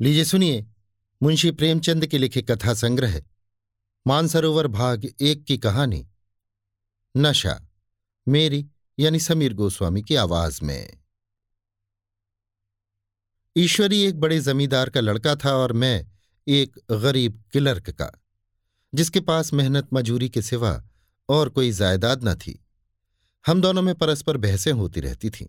लीजिए सुनिए, मुंशी प्रेमचंद के लिखे कथा संग्रह, मानसरोवर भाग एक की कहानी। नशा, मेरी यानी समीर गोस्वामी की आवाज़ में। ईश्वरी एक बड़े जमींदार का लड़का था और मैं एक गरीब क्लर्क का, जिसके पास मेहनत मजूरी के सिवा और कोई जायदाद न थी। हम दोनों में परस्पर बहसें होती रहती थीं।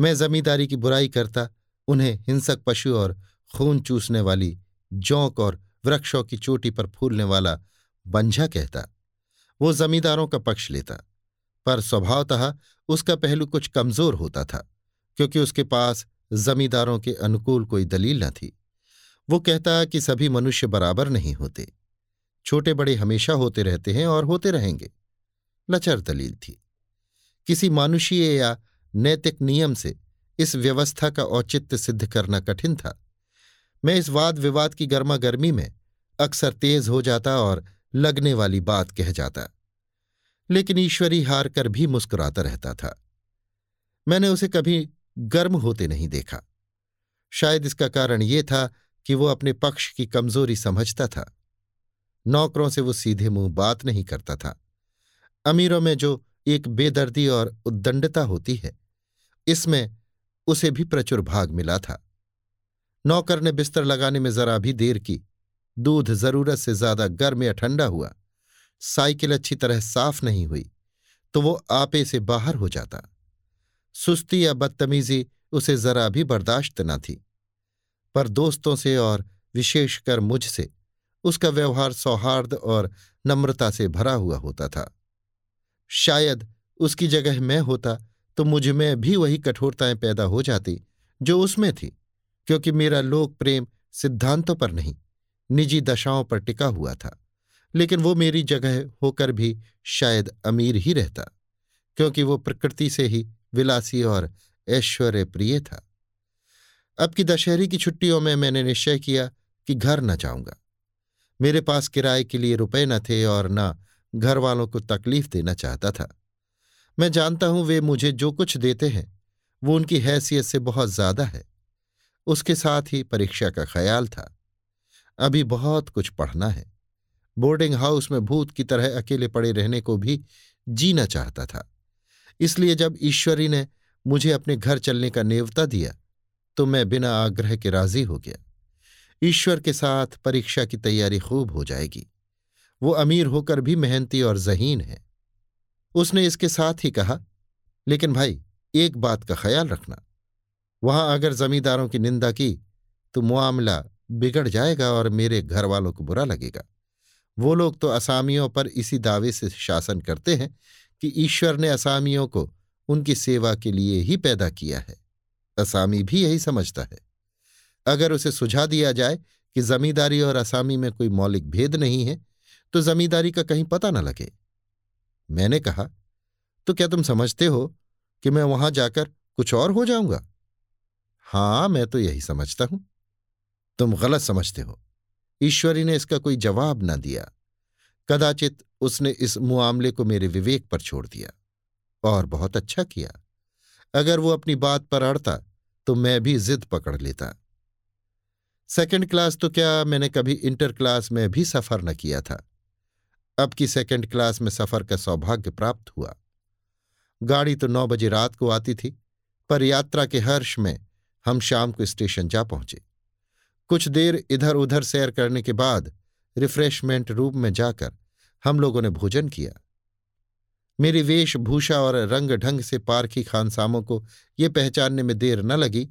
मैं जमींदारी की बुराई करता, उन्हें हिंसक पशु और खून चूसने वाली जौक और वृक्षों की चोटी पर फूलने वाला बंझा कहता, वो जमींदारों का पक्ष लेता, पर स्वभावतः उसका पहलू कुछ कमज़ोर होता था, क्योंकि उसके पास जमींदारों के अनुकूल कोई दलील न थी। वो कहता कि सभी मनुष्य बराबर नहीं होते, छोटे बड़े हमेशा होते रहते हैं और होते रहेंगे। लचर दलील थी। किसी मानुषीय या नैतिक नियम से इस व्यवस्था का औचित्य सिद्ध करना कठिन था। मैं इस वाद विवाद की गर्मा गर्मी में अक्सर तेज हो जाता और लगने वाली बात कह जाता। लेकिन ईश्वरी हार कर भी मुस्कुराता रहता था। मैंने उसे कभी गर्म होते नहीं देखा। शायद इसका कारण ये था कि वो अपने पक्ष की कमज़ोरी समझता था। नौकरों से वो सीधे मुँह बात नहीं करता था। अमीरों में जो एक बेदर्दी और उद्दंडता होती है, इसमें उसे भी प्रचुर भाग मिला था। नौकर ने बिस्तर लगाने में जरा भी देर की। दूध ज़रूरत से ज़्यादा गर्म या ठंडा हुआ। साइकिल अच्छी तरह साफ़ नहीं हुई तो वो आपे से बाहर हो जाता। सुस्ती या बदतमीजी उसे जरा भी बर्दाश्त न थी। पर दोस्तों से और विशेषकर मुझसे उसका व्यवहार सौहार्द और नम्रता से भरा हुआ होता था। शायद उसकी जगह मैं होता तो मुझमें भी वही कठोरताएँ पैदा हो जाती जो उसमें थी। क्योंकि मेरा लोक प्रेम सिद्धांतों पर नहीं, निजी दशाओं पर टिका हुआ था। लेकिन वो मेरी जगह होकर भी शायद अमीर ही रहता, क्योंकि वो प्रकृति से ही विलासी और ऐश्वर्य प्रिय था। अब की दशहरी की छुट्टियों में मैंने निश्चय किया कि घर न जाऊँगा। मेरे पास किराए के लिए रुपए न थे और न घर वालों को तकलीफ़ देना चाहता था। मैं जानता हूँ वे मुझे जो कुछ देते हैं, वो उनकी हैसियत से बहुत ज़्यादा है। उसके साथ ही परीक्षा का ख्याल था। अभी बहुत कुछ पढ़ना है। बोर्डिंग हाउस में भूत की तरह अकेले पड़े रहने को भी जीना चाहता था। इसलिए जब ईश्वरी ने मुझे अपने घर चलने का नेवता दिया तो मैं बिना आग्रह के राज़ी हो गया। ईश्वर के साथ परीक्षा की तैयारी खूब हो जाएगी। वो अमीर होकर भी मेहनती और जहीन है। उसने इसके साथ ही कहा, लेकिन भाई, एक बात का ख्याल रखना। वहाँ अगर जमींदारों की निंदा की तो मामला बिगड़ जाएगा और मेरे घर वालों को बुरा लगेगा। वो लोग तो असामियों पर इसी दावे से शासन करते हैं कि ईश्वर ने असामियों को उनकी सेवा के लिए ही पैदा किया है। असामी भी यही समझता है। अगर उसे सुझा दिया जाए कि जमींदारी और असामी में कोई मौलिक भेद नहीं है तो जमींदारी का कहीं पता न लगे। मैंने कहा तो क्या तुम समझते हो कि मैं वहाँ जाकर कुछ और हो जाऊँगा? हाँ, मैं तो यही समझता हूँ। तुम गलत समझते हो। ईश्वरी ने इसका कोई जवाब न दिया। कदाचित उसने इस मुआमले को मेरे विवेक पर छोड़ दिया और बहुत अच्छा किया। अगर वो अपनी बात पर अड़ता तो मैं भी जिद पकड़ लेता। सेकंड क्लास तो क्या मैंने कभी इंटर क्लास में भी सफ़र न किया था। अब की सेकंड क्लास में सफ़र का सौभाग्य प्राप्त हुआ। गाड़ी तो नौ बजे रात को आती थी, पर यात्रा के हर्ष में हम शाम को स्टेशन जा पहुँचे। कुछ देर इधर उधर सैर करने के बाद रिफ्रेशमेंट रूम में जाकर हम लोगों ने भोजन किया। मेरी वेशभूषा और रंग ढंग से पारखी खानसामों को ये पहचानने में देर न लगी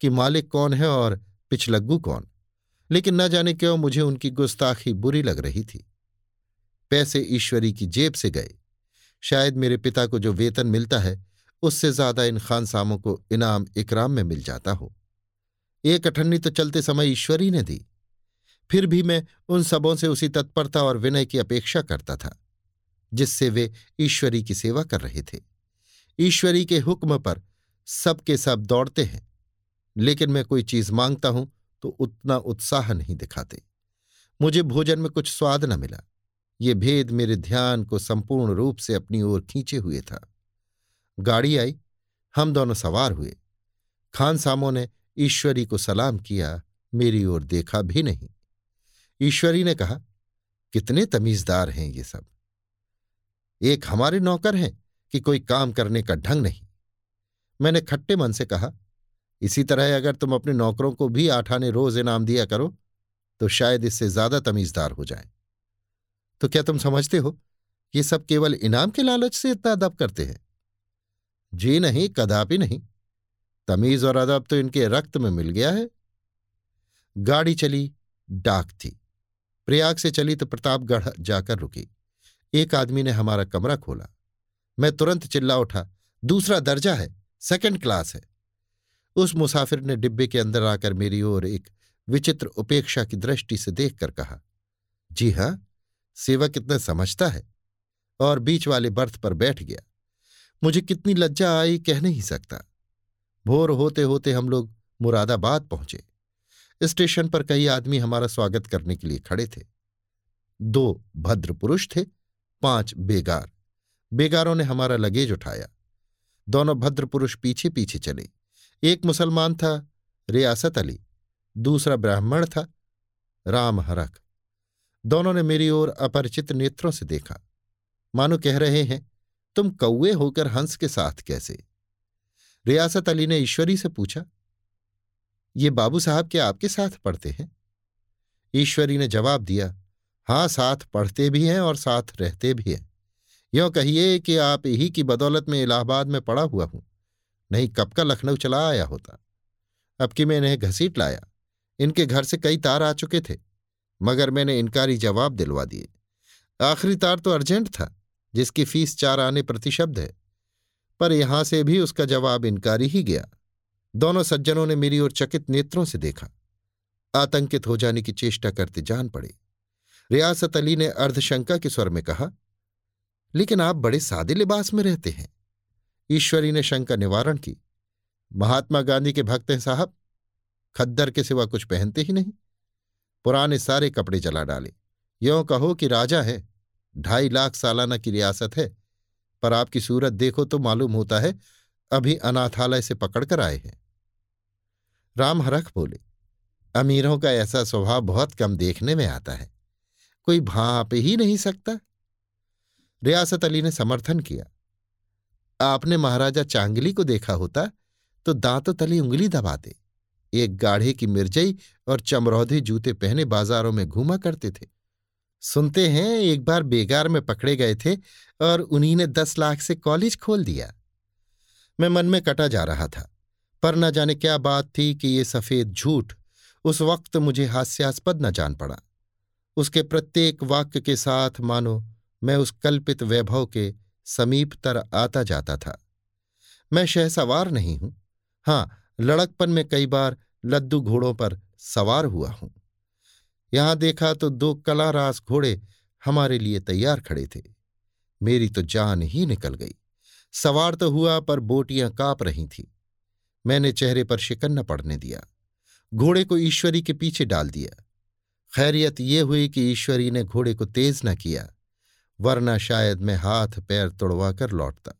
कि मालिक कौन है और पिछलग्गू कौन, लेकिन न जाने क्यों मुझे उनकी गुस्ताखी बुरी लग रही थी। पैसे ईश्वरी की जेब से गए। शायद मेरे पिता को जो वेतन मिलता है उससे ज़्यादा इन खानसामों को इनाम इकराम में मिल जाता हो। एक अठन्नी तो चलते समय ईश्वरी ने दी। फिर भी मैं उन सबों से उसी तत्परता और विनय की अपेक्षा करता था, जिससे वे ईश्वरी की सेवा कर रहे थे। ईश्वरी के हुक्म पर सबके सब दौड़ते हैं, लेकिन मैं कोई चीज़ माँगता हूँ तो उतना उत्साह नहीं दिखाते। मुझे भोजन में कुछ स्वाद न मिला। ये भेद मेरे ध्यान को संपूर्ण रूप से अपनी ओर खींचे हुए था। गाड़ी आई, हम दोनों सवार हुए। खान सामों ने ईश्वरी को सलाम किया, मेरी ओर देखा भी नहीं। ईश्वरी ने कहा, कितने तमीजदार हैं ये सब। एक हमारे नौकर हैं कि कोई काम करने का ढंग नहीं। मैंने खट्टे मन से कहा, इसी तरह अगर तुम अपने नौकरों को भी आठ आने रोज इनाम दिया करो तो शायद इससे ज़्यादा तमीजदार हो जाए। तो क्या तुम समझते हो, ये सब केवल इनाम के लालच से इतना अदब करते हैं? जी नहीं, कदापि नहीं। तमीज और अदब तो इनके रक्त में मिल गया है। गाड़ी चली, डाक थी। प्रयाग से चली तो प्रतापगढ़ जाकर रुकी। एक आदमी ने हमारा कमरा खोला। मैं तुरंत चिल्ला उठा, दूसरा दर्जा है सेकंड क्लास है। उस मुसाफिर ने डिब्बे के अंदर आकर मेरी ओर एक विचित्र उपेक्षा की दृष्टि से देखकर कहा, जी हाँ, सेवक कितना समझता है? और बीच वाले बर्थ पर बैठ गया। मुझे कितनी लज्जा आई कह नहीं सकता। भोर होते होते हम लोग मुरादाबाद पहुँचे। स्टेशन पर कई आदमी हमारा स्वागत करने के लिए खड़े थे। दो भद्र पुरुष थे, पाँच बेगार। बेगारों ने हमारा लगेज उठाया। दोनों भद्र पुरुष पीछे पीछे चले। एक मुसलमान था, रियासत अली। दूसरा ब्राह्मण था, राम हरख। दोनों ने मेरी ओर अपरिचित नेत्रों से देखा। मानो कह रहे हैं तुम कौए होकर हंस के साथ कैसे? रियासत अली ने ईश्वरी से पूछा, ये बाबू साहब क्या आपके साथ पढ़ते हैं? ईश्वरी ने जवाब दिया, हाँ, साथ पढ़ते भी हैं और साथ रहते भी हैं। यों कहिए कि आप ही की बदौलत में इलाहाबाद में पड़ा हुआ हूँ। नहीं, कब का लखनऊ चला आया होता? अब कि मैंने घसीट लाया। इनके घर से कई तार आ चुके थे, मगर मैंने इनकारी जवाब दिलवा दिए। आखिरी तार तो अर्जेंट था। जिसकी फ़ीस चार आने प्रतिशब्द है। पर यहाँ से भी उसका जवाब इनकारी ही गया। दोनों सज्जनों ने मेरी ओर चकित नेत्रों से देखा। आतंकित हो जाने की चेष्टा करते जान पड़े। रियासत अली ने अर्धशंका के स्वर में कहा, लेकिन आप बड़े सादे लिबास में रहते हैं। ईश्वरी ने शंका निवारण की, महात्मा गांधी के भक्त हैं साहब। खद्दर के सिवा कुछ पहनते ही नहीं। पुराने सारे कपड़े जला डाले। यों कहो कि राजा है। ढाई लाख सालाना की रियासत है, पर आपकी सूरत देखो तो मालूम होता है, अभी अनाथालय से पकड़कर आए हैं। राम हरख बोले, अमीरों का ऐसा स्वभाव बहुत कम देखने में आता है, कोई भाप ही नहीं सकता। रियासत अली ने समर्थन किया। आपने महाराजा चांगली को देखा होता तो दांतों तली उंगली दबाते एक गाढ़े की मिर्जई और चमरौधे जूते पहने बाजारों में घूमा करते थे। सुनते हैं, एक बार बेगार में पकड़े गए थे और उन्हीं ने दस लाख से कॉलेज खोल दिया। मैं मन में कटा जा रहा था, पर न जाने क्या बात थी कि ये सफ़ेद झूठ उस वक्त मुझे हास्यास्पद न जान पड़ा। उसके प्रत्येक वाक्य के साथ, मानो, मैं उस कल्पित वैभव के समीप तर आता जाता था। मैं शहसवार नहीं हूँ। हाँ, लड़कपन में कई बार लद्दू घोड़ों पर सवार हुआ हूँ। यहाँ देखा तो दो कलारास घोड़े हमारे लिए तैयार खड़े थे। मेरी तो जान ही निकल गई। सवार तो हुआ पर बोटियाँ काँप रही थीं। मैंने चेहरे पर शिकन न पड़ने दिया। घोड़े को ईश्वरी के पीछे डाल दिया। खैरियत ये हुई कि ईश्वरी ने घोड़े को तेज न किया, वरना शायद मैं हाथ पैर तोड़वा कर लौटता।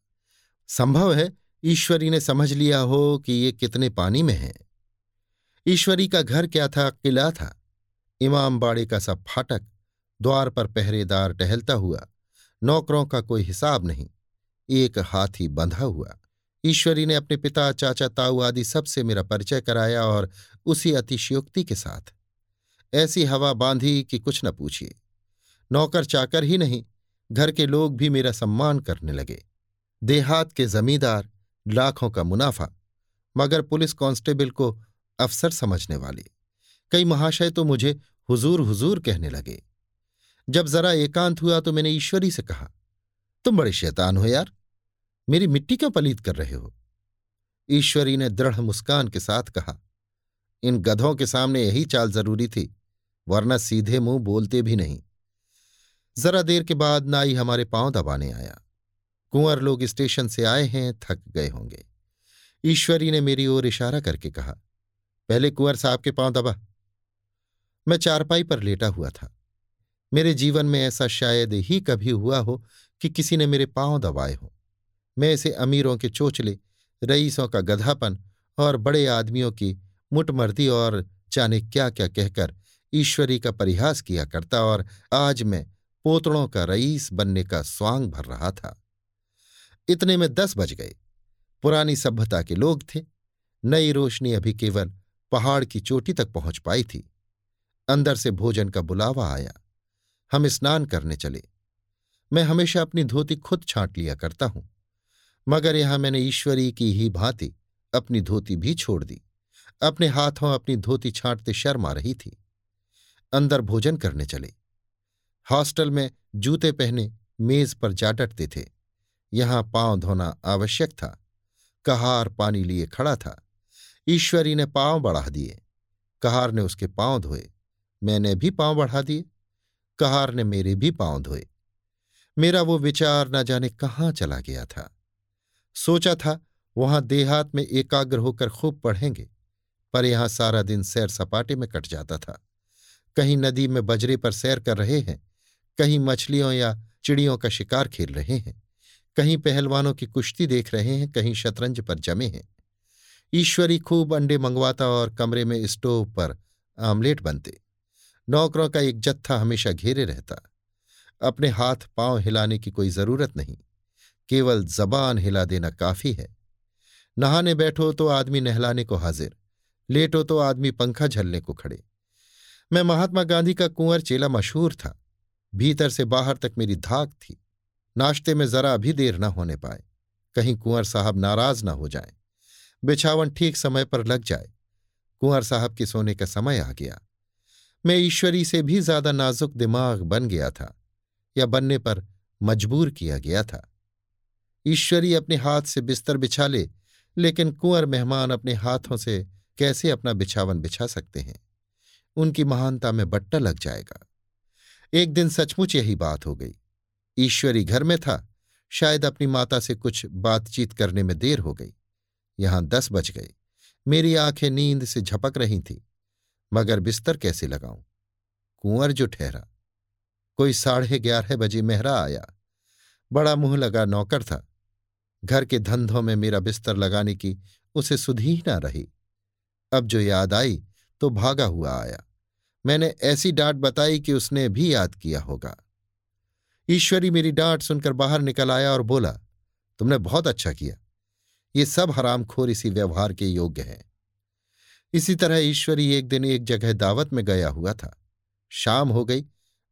संभव है ईश्वरी ने समझ लिया हो कि ये कितने पानी में है। ईश्वरी का घर क्या था, किला था? इमाम बाड़े का सब फाटक द्वार पर पहरेदार टहलता हुआ, नौकरों का कोई हिसाब नहीं, एक हाथी बंधा हुआ। ईश्वरी ने अपने पिता, चाचा, ताऊ आदि सबसे मेरा परिचय कराया और उसी अतिशयोक्ति के साथ। ऐसी हवा बांधी कि कुछ न पूछिए। नौकर चाकर ही नहीं, घर के लोग भी मेरा सम्मान करने लगे। देहात के जमींदार, लाखों का मुनाफा, मगर पुलिस कांस्टेबल को अफसर समझने वाले। कई महाशय तो मुझे, हुजूर हुजूर कहने लगे। जब जरा एकांत हुआ तो मैंने ईश्वरी से कहा, तुम बड़े शैतान हो यार, मेरी मिट्टी क्यों पलीत कर रहे हो? ईश्वरी ने दृढ़ मुस्कान के साथ कहा, इन गधों के सामने यही चाल ज़रूरी थी, वरना सीधे मुँह बोलते भी नहीं। जरा देर के बाद नाई हमारे पाँव दबाने आया। कुंवर लोग स्टेशन से आए हैं, थक गए होंगे। ईश्वरी ने मेरी ओर इशारा करके कहा, पहले कुंवर साहब के पाँव दबा मैं चारपाई पर लेटा हुआ था। मेरे जीवन में ऐसा शायद ही कभी हुआ हो कि किसी ने मेरे पाँव दबाए हो। मैं इसे अमीरों के चोचले, रईसों का गधापन और बड़े आदमियों की मुटमर्दी और जाने क्या क्या कहकर ईश्वरी का परिहास किया करता और आज मैं पोतड़ों का रईस बनने का स्वांग भर रहा था। इतने में दस बज गए। पुरानी सभ्यता के लोग थे। नई रोशनी अभी केवल पहाड़ की चोटी तक पहुँच पाई थी। अंदर से भोजन का बुलावा आया। हम स्नान करने चले। मैं हमेशा अपनी धोती खुद छांट लिया करता हूँ, मगर यहाँ मैंने ईश्वरी की ही भांति अपनी धोती भी छोड़ दी। अपने हाथों अपनी धोती छांटते शर्म आ रही थी। अंदर भोजन करने चले। हॉस्टल में जूते पहने मेज पर जा डटते थे। यहाँ पाँव धोना आवश्यक था। कहार पानी लिए खड़ा था। ईश्वरी ने पाँव बढ़ा दिए। कहार ने उसके पाँव धोए। मैंने भी पाँव बढ़ा दिए। कहार ने मेरे भी पाँव धोए। मेरा वो विचार न जाने कहाँ चला गया था। सोचा था, वहाँ देहात में एकाग्र होकर खूब पढ़ेंगे, पर यहाँ सारा दिन सैर सपाटे में कट जाता था। कहीं नदी में बजरे पर सैर कर रहे हैं, कहीं मछलियों या चिड़ियों का शिकार खेल रहे हैं, कहीं पहलवानों की कुश्ती देख रहे हैं, कहीं शतरंज पर जमे हैं। ईश्वरी खूब अंडे मंगवाता और कमरे में स्टोव पर आमलेट बनते। नौकरों का एक जत्था हमेशा घेरे रहता। अपने हाथ पाँव हिलाने की कोई ज़रूरत नहीं। केवल जबान हिला देना काफ़ी है। नहाने बैठो तो आदमी नहलाने को हाजिर, लेटो तो आदमी पंखा झलने को खड़े। मैं महात्मा गांधी का कुंवर चेला मशहूर था। भीतर से बाहर तक मेरी धाक थी। नाश्ते में जरा भी देर न होने पाए। कहीं कुंवर साहब नाराज़ न हो जाए। बिछावन ठीक समय पर लग जाए। कुंवर साहब के सोने का समय आ गया। मैं ईश्वरी से भी ज़्यादा नाजुक दिमाग बन गया था या बनने पर मजबूर किया गया था। ईश्वरी अपने हाथ से बिस्तर बिछा ले लेकिन कुंवर मेहमान अपने हाथों से कैसे अपना बिछावन बिछा सकते हैं? उनकी महानता में बट्टा लग जाएगा। एक दिन सचमुच यही बात हो गई। ईश्वरी घर में था, शायद अपनी माता से कुछ बातचीत करने में देर हो गई। यहाँ दस बज गए। मेरी आँखें नींद से झपक रही थीं। मगर बिस्तर कैसे लगाऊँ? कुंवर जो ठहरा। कोई साढ़े ग्यारह बजे मेहरा आया। बड़ा मुँह लगा नौकर था। घर के धंधों में मेरा बिस्तर लगाने की उसे सुधी ना रही। अब जो याद आई तो भागा हुआ आया। मैंने ऐसी डांट बताई कि उसने भी याद किया होगा। ईश्वरी मेरी डांट सुनकर बाहर निकल आया और बोला, तुमने बहुत अच्छा किया। ये सब हरामखोर इसी व्यवहार के योग्य हैं। इसी तरह ईश्वरी एक दिन एक जगह दावत में गया हुआ था। शाम हो गई,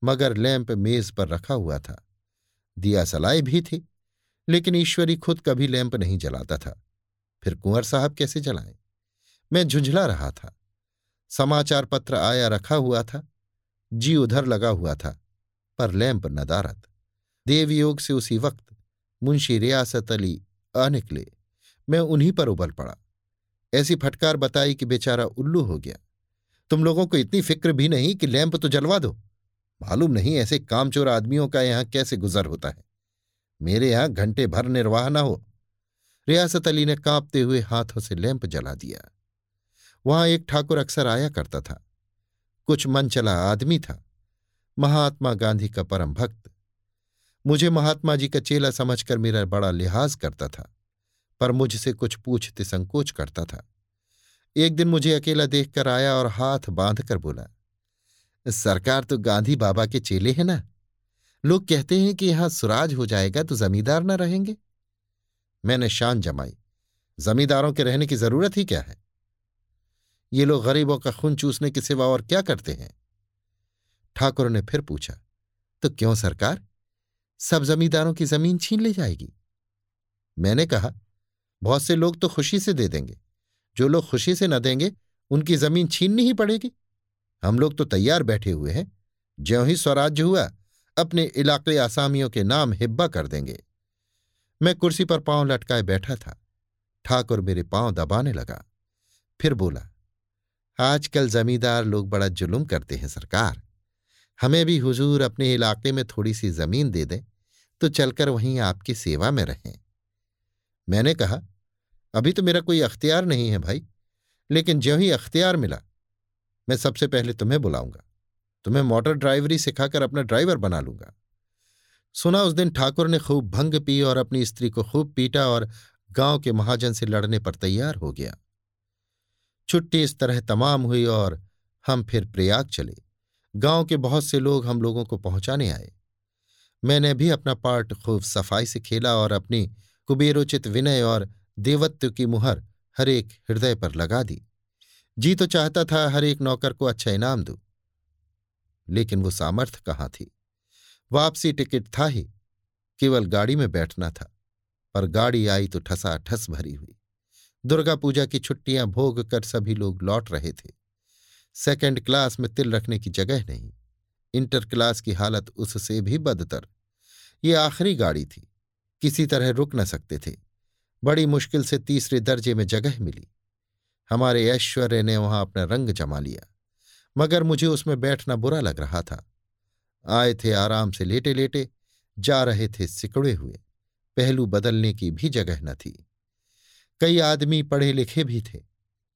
मगर लैंप मेज पर रखा हुआ था। दिया सलाई भी थी, लेकिन ईश्वरी खुद कभी लैंप नहीं जलाता था। फिर कुंवर साहब कैसे जलाएँ? मैं झुंझला रहा था। समाचार पत्र आया रखा हुआ था, जी उधर लगा हुआ था, पर लैंप नदारत देवयोग से उसी वक्त मुंशी रियासत अली आ निकले। मैं उन्हीं पर उबल पड़ा। ऐसी फटकार बताई कि बेचारा उल्लू हो गया। तुम लोगों को इतनी फ़िक्र भी नहीं कि लैंप तो जलवा दो। मालूम नहीं ऐसे कामचोर आदमियों का यहाँ कैसे गुजर होता है। मेरे यहाँ घंटे भर निर्वाह न हो। रियासत अली ने कांपते हुए हाथों से लैंप जला दिया। वहाँ एक ठाकुर अक्सर आया करता था। कुछ मन चला आदमी था। महात्मा गांधी का परम भक्त। मुझे महात्मा जी का चेला समझकर मेरा बड़ा लिहाज करता था। पर मुझसे कुछ पूछते संकोच करता था। एक दिन मुझे अकेला देखकर आया और हाथ बांधकर बोला, सरकार तो गांधी बाबा के चेले हैं ना? लोग कहते हैं कि यहाँ सुराज हो जाएगा तो जमींदार ना रहेंगे। मैंने शान जमाई। जमींदारों के रहने की ज़रूरत ही क्या है? ये लोग गरीबों का खून चूसने के सिवा और क्या करते हैं? ठाकुर ने फिर पूछा तो क्यों सरकार? सब जमींदारों की ज़मीन छीन ले जाएगी? मैंने कहा बहुत से लोग तो खुशी से दे देंगे। जो लोग खुशी से न देंगे, उनकी ज़मीन छीननी ही पड़ेगी। हम लोग तो तैयार बैठे हुए हैं। ज्यों ही स्वराज्य हुआ, अपने इलाके आसामियों के नाम हिब्बा कर देंगे। मैं कुर्सी पर पाँव लटकाए बैठा था। ठाकुर मेरे पाँव दबाने लगा। फिर बोला, आजकल जमींदार लोग बड़ा जुलुम करते हैं सरकार। हमें भी हुजूर अपने इलाके में थोड़ी सी ज़मीन दे दें तो चलकर वहीं आपकी सेवा में रहें। मैंने कहा, अभी तो मेरा कोई अख्तियार नहीं है भाई, लेकिन ज्यों ही अख्तियार मिला, मैं सबसे पहले तुम्हें बुलाऊँगा। तुम्हें मोटर ड्राइवरी सिखाकर अपना ड्राइवर बना लूँगा। सुना उस दिन ठाकुर ने खूब भंग पी और अपनी स्त्री को खूब पीटा और गाँव के महाजन से लड़ने पर तैयार हो गया। छुट्टी इस तरह तमाम हुई और हम फिर प्रयाग चले। गाँव के बहुत से लोग हम लोगों को पहुँचाने आए। मैंने भी अपना पार्ट खूब सफ़ाई से खेला और अपनी कुबेरोचित विनय और देवत्व की मुहर हर एक हृदय पर लगा दी। जी तो चाहता था हर एक नौकर को अच्छा इनाम दू, लेकिन वो सामर्थ्य कहाँ थी? वापसी टिकट था ही, केवल गाड़ी में बैठना था, पर गाड़ी आई तो ठसा ठस भरी हुई। दुर्गा पूजा की छुट्टियाँ भोग कर सभी लोग लौट रहे थे। सेकंड क्लास में तिल रखने की जगह नहीं, इंटर क्लास की हालत उससे भी बदतर। ये आखिरी गाड़ी थी किसी तरह रुक न सकते थे। बड़ी मुश्किल से तीसरे दर्जे में जगह मिली। हमारे ऐश्वर्य ने वहाँ अपना रंग जमा लिया, मगर मुझे उसमें बैठना बुरा लग रहा था। आए थे आराम से लेटे लेटे जा रहे थे सिकड़े हुए, पहलू बदलने की भी जगह न थी। कई आदमी पढ़े लिखे भी थे,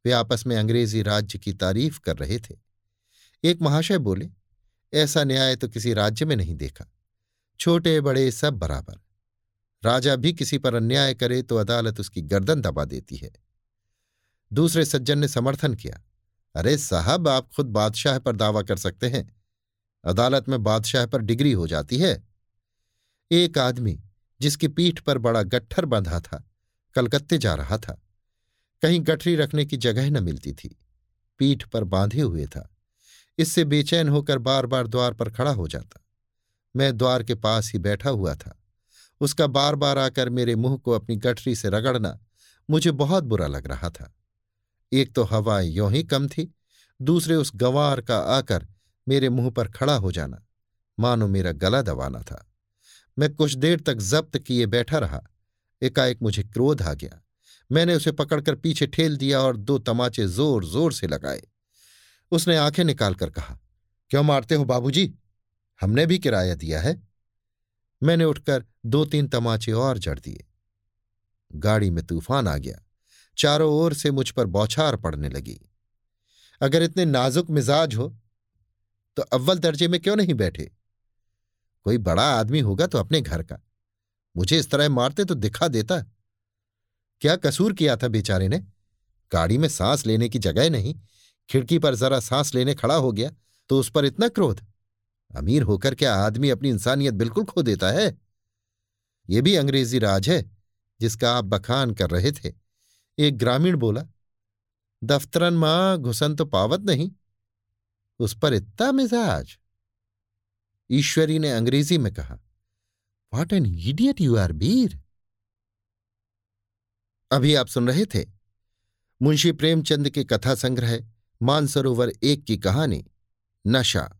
वे आपस में अंग्रेज़ी राज्य की तारीफ़ कर रहे थे। एक महाशय बोले, ऐसा न्याय तो किसी राज्य में नहीं देखा। छोटे बड़े सब बराबर। राजा भी किसी पर अन्याय करे तो अदालत उसकी गर्दन दबा देती है। दूसरे सज्जन ने समर्थन किया। अरे साहब, आप खुद बादशाह पर दावा कर सकते हैं। अदालत में बादशाह पर डिग्री हो जाती है। एक आदमी, जिसकी पीठ पर बड़ा गट्ठर बंधा था, कलकत्ते जा रहा था। कहीं गठरी रखने की जगह न मिलती थी। पीठ पर बांधे हुए था। इससे बेचैन होकर बार बार द्वार पर खड़ा हो जाता। मैं द्वार के पास ही बैठा हुआ था। उसका बार बार आकर मेरे मुँह को अपनी गठरी से रगड़ना मुझे बहुत बुरा लग रहा था। एक तो हवाएँ यों ही कम थी, दूसरे उस गंवार का आकर मेरे मुँह पर खड़ा हो जाना। मानो मेरा गला दबाना था। मैं कुछ देर तक जब्त किए बैठा रहा। एकाएक मुझे क्रोध आ गया। मैंने उसे पकड़कर पीछे ठेल दिया और दो तमाचे ज़ोर ज़ोर से लगाए। उसने आँखें निकालकर कहा, क्यों मारते हो बाबूजी? हमने भी किराया दिया है। मैंने उठकर दो तीन तमाचे और जड़ दिए। गाड़ी में तूफ़ान आ गया। चारों ओर से मुझ पर बौछार पड़ने लगी। अगर इतने नाजुक मिजाज हो तो अव्वल दर्जे में क्यों नहीं बैठे? कोई बड़ा आदमी होगा तो अपने घर का। मुझे इस तरह मारते तो दिखा देता। क्या कसूर किया था बेचारे ने? गाड़ी में सांस लेने की जगह नहीं। खिड़की पर जरा सांस लेने खड़ा हो गया तो उस पर इतना क्रोध। अमीर होकर क्या आदमी अपनी इंसानियत बिल्कुल खो देता है? ये भी अंग्रेज़ी राज है, जिसका आप बखान कर रहे थे। एक ग्रामीण बोला, दफ्तरन माँ, घुसन तो पावत नहीं। उस पर इतना मिजाज? ईश्वरी ने अंग्रेज़ी में कहा what an idiot you are बीर अभी आप सुन रहे थे मुंशी प्रेमचंद के कथा संग्रह मानसरोवर एक की कहानी, नशा।